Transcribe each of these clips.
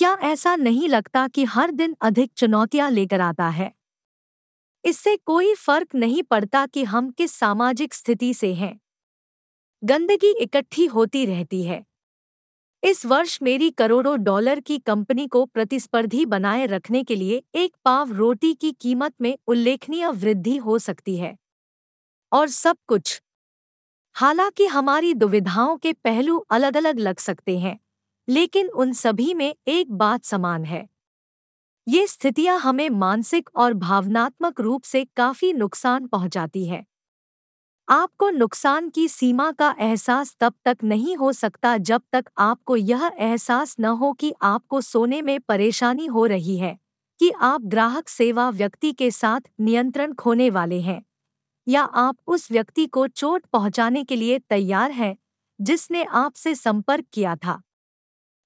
क्या ऐसा नहीं लगता कि हर दिन अधिक चुनौतियाँ लेकर आता है? इससे कोई फ़र्क नहीं पड़ता कि हम किस सामाजिक स्थिति से हैं। गंदगी इकट्ठी होती रहती है। इस वर्ष मेरी करोड़ों डॉलर की कंपनी को प्रतिस्पर्धी बनाए रखने के लिए एक पाव रोटी की कीमत में उल्लेखनीय वृद्धि हो सकती है। और सब कुछ। हालाँकि हमारी दुविधाओं के पहलू अलग अलग लग सकते हैं। लेकिन उन सभी में एक बात समान है। ये स्थितियाँ हमें मानसिक और भावनात्मक रूप से काफ़ी नुकसान पहुंचाती है। आपको नुकसान की सीमा का एहसास तब तक नहीं हो सकता जब तक आपको यह एहसास न हो कि आपको सोने में परेशानी हो रही है, कि आप ग्राहक सेवा व्यक्ति के साथ नियंत्रण खोने वाले हैं, या आप उस व्यक्ति को चोट पहुँचाने के लिए तैयार हैं जिसने आपसे संपर्क किया था।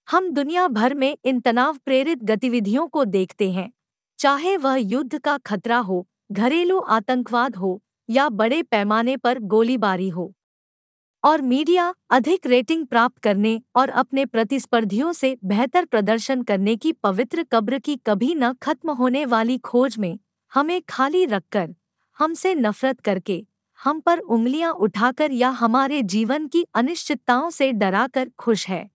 हम दुनिया भर में इन तनाव प्रेरित गतिविधियों को देखते हैं। चाहे वह युद्ध का खतरा हो, घरेलू आतंकवाद हो, या बड़े पैमाने पर गोलीबारी हो। और मीडिया अधिक रेटिंग प्राप्त करने और अपने प्रतिस्पर्धियों से बेहतर प्रदर्शन करने की पवित्र कब्र की कभी न खत्म होने वाली खोज में हमें खाली रखकर, हमसे नफरत करके, हम पर उंगलियाँ उठाकर या हमारे जीवन की अनिश्चितताओं से डराकर खुश है।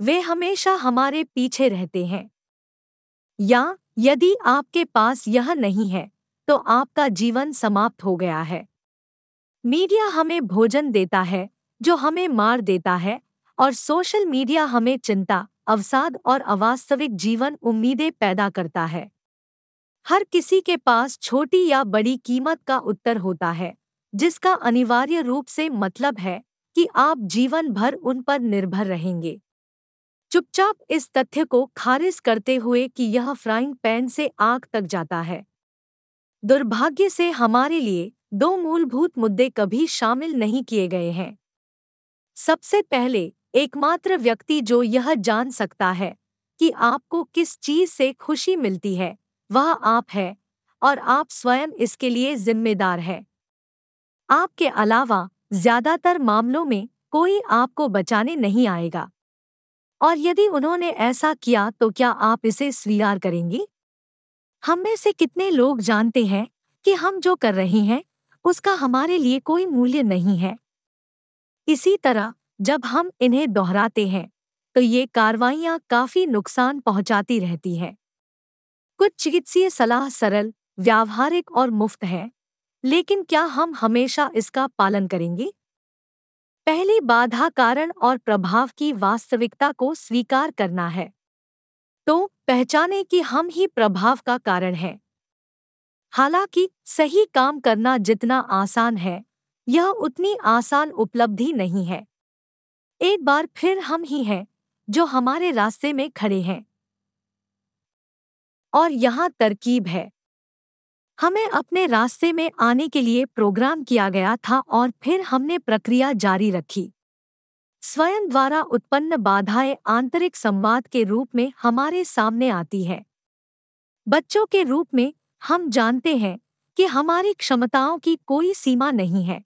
वे हमेशा हमारे पीछे रहते हैं। या यदि आपके पास यह नहीं है तो आपका जीवन समाप्त हो गया है। मीडिया हमें भोजन देता है, जो हमें मार देता है, और सोशल मीडिया हमें चिंता, अवसाद और अवास्तविक जीवन उम्मीदें पैदा करता है। हर किसी के पास छोटी या बड़ी कीमत का उत्तर होता है, जिसका अनिवार्य रूप से मतलब है कि आप जीवन भर उन पर निर्भर रहेंगे। चुपचाप इस तथ्य को खारिज करते हुए कि यह फ्राइंग पैन से आग तक जाता है। दुर्भाग्य से हमारे लिए दो मूलभूत मुद्दे कभी शामिल नहीं किए गए हैं। सबसे पहले, एकमात्र व्यक्ति जो यह जान सकता है कि आपको किस चीज़ से खुशी मिलती है, वह आप है और आप स्वयं इसके लिए जिम्मेदार है। आपके अलावा, ज़्यादातर मामलों में कोई आपको बचाने नहीं आएगा। और यदि उन्होंने ऐसा किया तो क्या आप इसे स्वीकार करेंगी? हम में से कितने लोग जानते हैं कि हम जो कर रहे हैं, उसका हमारे लिए कोई मूल्य नहीं है। इसी तरह, जब हम इन्हें दोहराते हैं तो ये कार्रवाइयाँ काफ़ी नुकसान पहुंचाती रहती हैं। कुछ चिकित्सीय सलाह सरल, व्यावहारिक और मुफ़्त है, लेकिन क्या हम हमेशा इसका पालन करेंगे? पहली बाधा कारण और प्रभाव की वास्तविकता को स्वीकार करना है। तो पहचाने कि हम ही प्रभाव का कारण हैं। हालाँकि, सही काम करना जितना आसान है, यह उतनी आसान उपलब्धि नहीं है। एक बार फिर हम ही हैं, जो हमारे रास्ते में खड़े हैं। और यहाँ तरकीब है। हमें अपने रास्ते में आने के लिए प्रोग्राम किया गया था और फिर हमने प्रक्रिया जारी रखी। स्वयं द्वारा उत्पन्न बाधाएँ आंतरिक संवाद के रूप में हमारे सामने आती है। बच्चों के रूप में हम जानते हैं कि हमारी क्षमताओं की कोई सीमा नहीं है।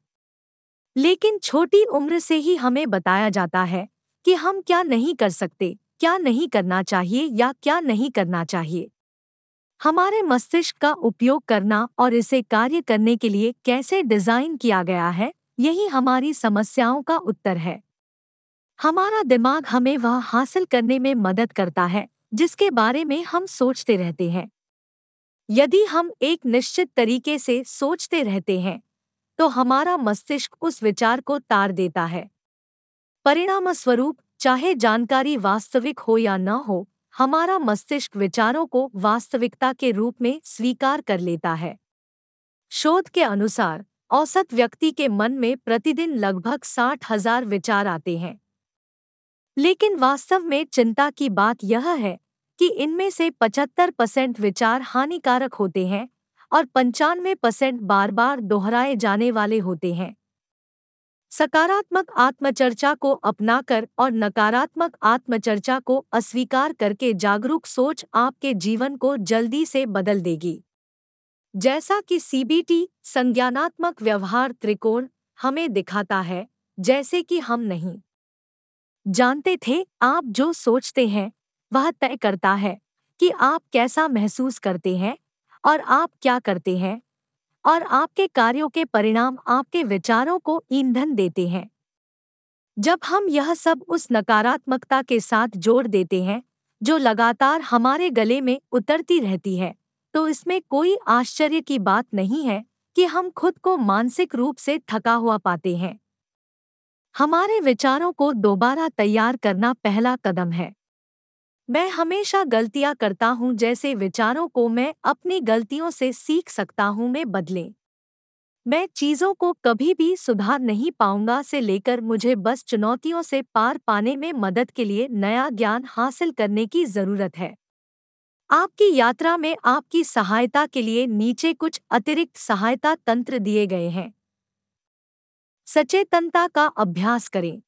लेकिन छोटी उम्र से ही हमें बताया जाता है कि हम क्या नहीं कर सकते, क्या नहीं करना चाहिए या क्या नहीं करना चाहिए। हमारे मस्तिष्क का उपयोग करना और इसे कार्य करने के लिए कैसे डिज़ाइन किया गया है, यही हमारी समस्याओं का उत्तर है। हमारा दिमाग हमें वह हासिल करने में मदद करता है, जिसके बारे में हम सोचते रहते हैं। यदि हम एक निश्चित तरीके से सोचते रहते हैं तो हमारा मस्तिष्क उस विचार को तार देता है। परिणाम स्वरूप चाहे जानकारी वास्तविक हो या न हो हमारा मस्तिष्क विचारों को वास्तविकता के रूप में स्वीकार कर लेता है। शोध के अनुसार, औसत व्यक्ति के मन में प्रतिदिन लगभग साठ हज़ार विचार आते हैं। लेकिन वास्तव में चिंता की बात यह है कि इनमें से 75 परसेंट विचार हानिकारक होते हैं और पंचानवे परसेंट बार बार दोहराए जाने वाले होते हैं। सकारात्मक आत्मचर्चा को अपनाकर और नकारात्मक आत्मचर्चा को अस्वीकार करके जागरूक सोच आपके जीवन को जल्दी से बदल देगी। जैसा कि सीबीटी संज्ञानात्मक व्यवहार त्रिकोण हमें दिखाता है, जैसे कि हम नहीं। जानते थे, आप जो सोचते हैं, वह तय करता है कि आप कैसा महसूस करते हैं और आप क्या करते हैं। और आपके कार्यों के परिणाम आपके विचारों को ईंधन देते हैं। जब हम यह सब उस नकारात्मकता के साथ जोड़ देते हैं, जो लगातार हमारे गले में उतरती रहती है तो इसमें कोई आश्चर्य की बात नहीं है कि हम खुद को मानसिक रूप से थका हुआ पाते हैं। हमारे विचारों को दोबारा तैयार करना पहला कदम है। मैं हमेशा गलतियाँ करता हूँ जैसे विचारों को मैं अपनी गलतियों से सीख सकता हूँ में बदलें। मैं चीज़ों को कभी भी सुधार नहीं पाऊँगा से लेकर मुझे बस चुनौतियों से पार पाने में मदद के लिए नया ज्ञान हासिल करने की ज़रूरत है। आपकी यात्रा में आपकी सहायता के लिए नीचे कुछ अतिरिक्त सहायता तंत्र दिए गए हैं। सचेतनता का अभ्यास करें।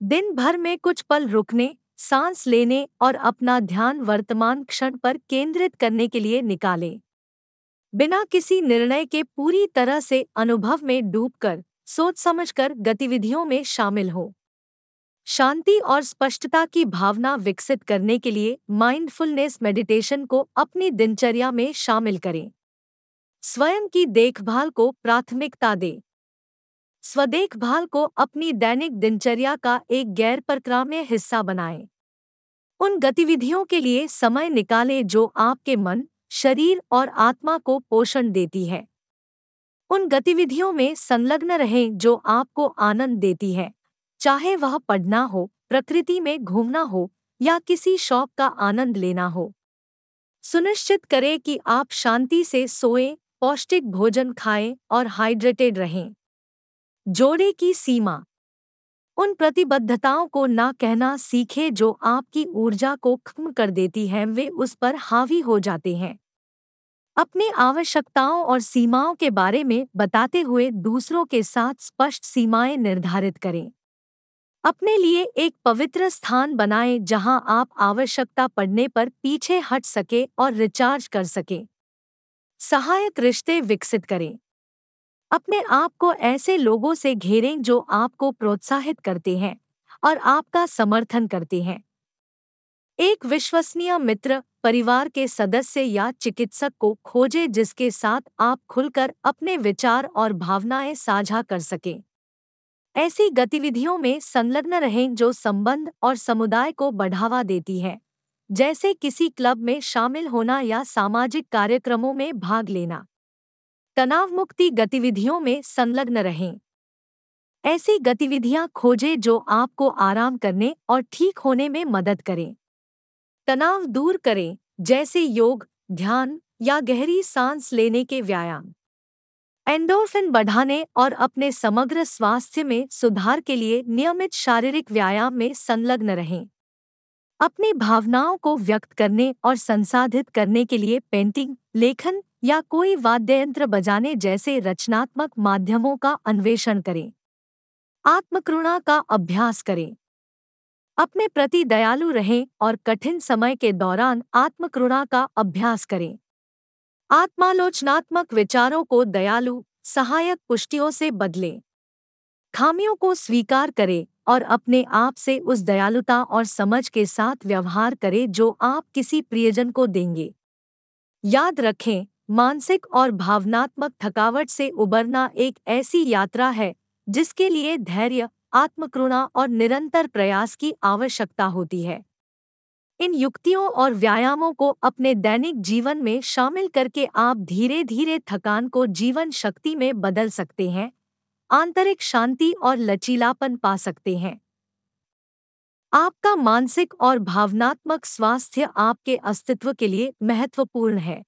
दिन भर में कुछ पल रुकने सांस लेने और अपना ध्यान वर्तमान क्षण पर केंद्रित करने के लिए निकालें। बिना किसी निर्णय के पूरी तरह से अनुभव में डूबकर सोच समझकर गतिविधियों में शामिल हो। शांति और स्पष्टता की भावना विकसित करने के लिए माइंडफुलनेस मेडिटेशन को अपनी दिनचर्या में शामिल करें। स्वयं की देखभाल को प्राथमिकता दें। स्वदेखभाल को अपनी दैनिक दिनचर्या का एक गैर परक्राम्य हिस्सा बनाएँ। उन गतिविधियों के लिए समय निकालें जो आपके मन, शरीर और आत्मा को पोषण देती है। उन गतिविधियों में संलग्न रहें जो आपको आनंद देती है। चाहे वह पढ़ना हो, प्रकृति में घूमना हो या किसी शौक का आनंद लेना हो। सुनिश्चित करें कि आप शांति से सोएँ, पौष्टिक भोजन खाएँ और हाइड्रेटेड रहें। जोड़े की सीमा। उन प्रतिबद्धताओं को ना कहना सीखे जो आपकी ऊर्जा को खत्म कर देती हैं, वे उस पर हावी हो जाते हैं। अपनी आवश्यकताओं और सीमाओं के बारे में बताते हुए दूसरों के साथ स्पष्ट सीमाएँ निर्धारित करें। अपने लिए एक पवित्र स्थान बनाएँ जहाँ आप आवश्यकता पड़ने पर पीछे हट सके और रिचार्ज कर सके। सहायक रिश्ते विकसित करें। अपने आप को ऐसे लोगों से घेरें जो आपको प्रोत्साहित करते हैं और आपका समर्थन करते हैं। एक विश्वसनीय मित्र परिवार के सदस्य या चिकित्सक को खोजें जिसके साथ आप खुलकर अपने विचार और भावनाएँ साझा कर सकें। ऐसी गतिविधियों में संलग्न रहें जो संबंध और समुदाय को बढ़ावा देती है, जैसे किसी क्लब में शामिल होना या सामाजिक कार्यक्रमों में भाग लेना। तनाव मुक्ति गतिविधियों में संलग्न रहें। ऐसी गतिविधियाँ खोजें जो आपको आराम करने और ठीक होने में मदद करें। तनाव दूर करें, जैसे योग, ध्यान या गहरी सांस लेने के व्यायाम। एंडोर्फिन बढ़ाने और अपने समग्र स्वास्थ्य में सुधार के लिए नियमित शारीरिक व्यायाम में संलग्न रहें। अपनी भावनाओं को व्यक्त करने और संसाधित करने के लिए पेंटिंग, लेखन या कोई वाद्य यंत्र बजाने जैसे रचनात्मक माध्यमों का अन्वेषण करें। आत्मकृणा का अभ्यास करें। अपने प्रति दयालु रहें और कठिन समय के दौरान आत्मकृणा का अभ्यास करें। आत्मालोचनात्मक विचारों को दयालु, सहायक पुष्टियों से बदलें। खामियों को स्वीकार करें। और अपने आप से उस दयालुता और समझ के साथ व्यवहार करें जो आप किसी प्रियजन को देंगे। याद रखें, मानसिक और भावनात्मक थकावट से उबरना एक ऐसी यात्रा है, जिसके लिए धैर्य, आत्मकृणा और निरंतर प्रयास की आवश्यकता होती है। इन युक्तियों और व्यायामों को अपने दैनिक जीवन में शामिल करके आप धीरे धीरे थकान को जीवन शक्ति में बदल सकते हैं। आंतरिक शांति और लचीलापन पा सकते हैं। आपका मानसिक और भावनात्मक स्वास्थ्य आपके अस्तित्व के लिए महत्वपूर्ण है।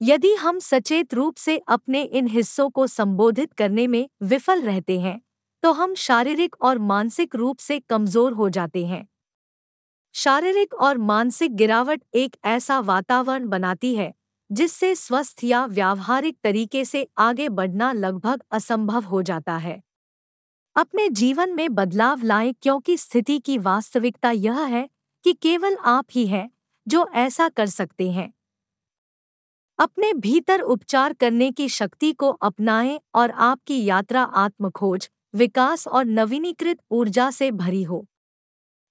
यदि हम सचेत रूप से अपने इन हिस्सों को संबोधित करने में विफल रहते हैं तो हम शारीरिक और मानसिक रूप से कमज़ोर हो जाते हैं। शारीरिक और मानसिक गिरावट एक ऐसा वातावरण बनाती है जिससे स्वस्थ या व्यावहारिक तरीके से आगे बढ़ना लगभग असंभव हो जाता है। अपने जीवन में बदलाव लाएँ क्योंकि स्थिति की वास्तविकता यह है कि केवल आप ही हैं जो ऐसा कर सकते हैं। अपने भीतर उपचार करने की शक्ति को अपनाएँ और आपकी यात्रा आत्मखोज, विकास और नवीनीकृत ऊर्जा से भरी हो।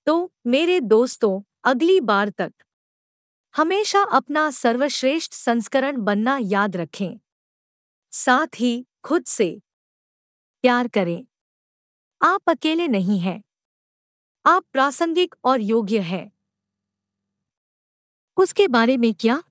तो मेरे दोस्तों, अगली बार तक हमेशा अपना सर्वश्रेष्ठ संस्करण बनना याद रखें। साथ ही खुद से प्यार करें। आप अकेले नहीं हैं। आप प्रासंगिक और योग्य हैं। उसके बारे में क्या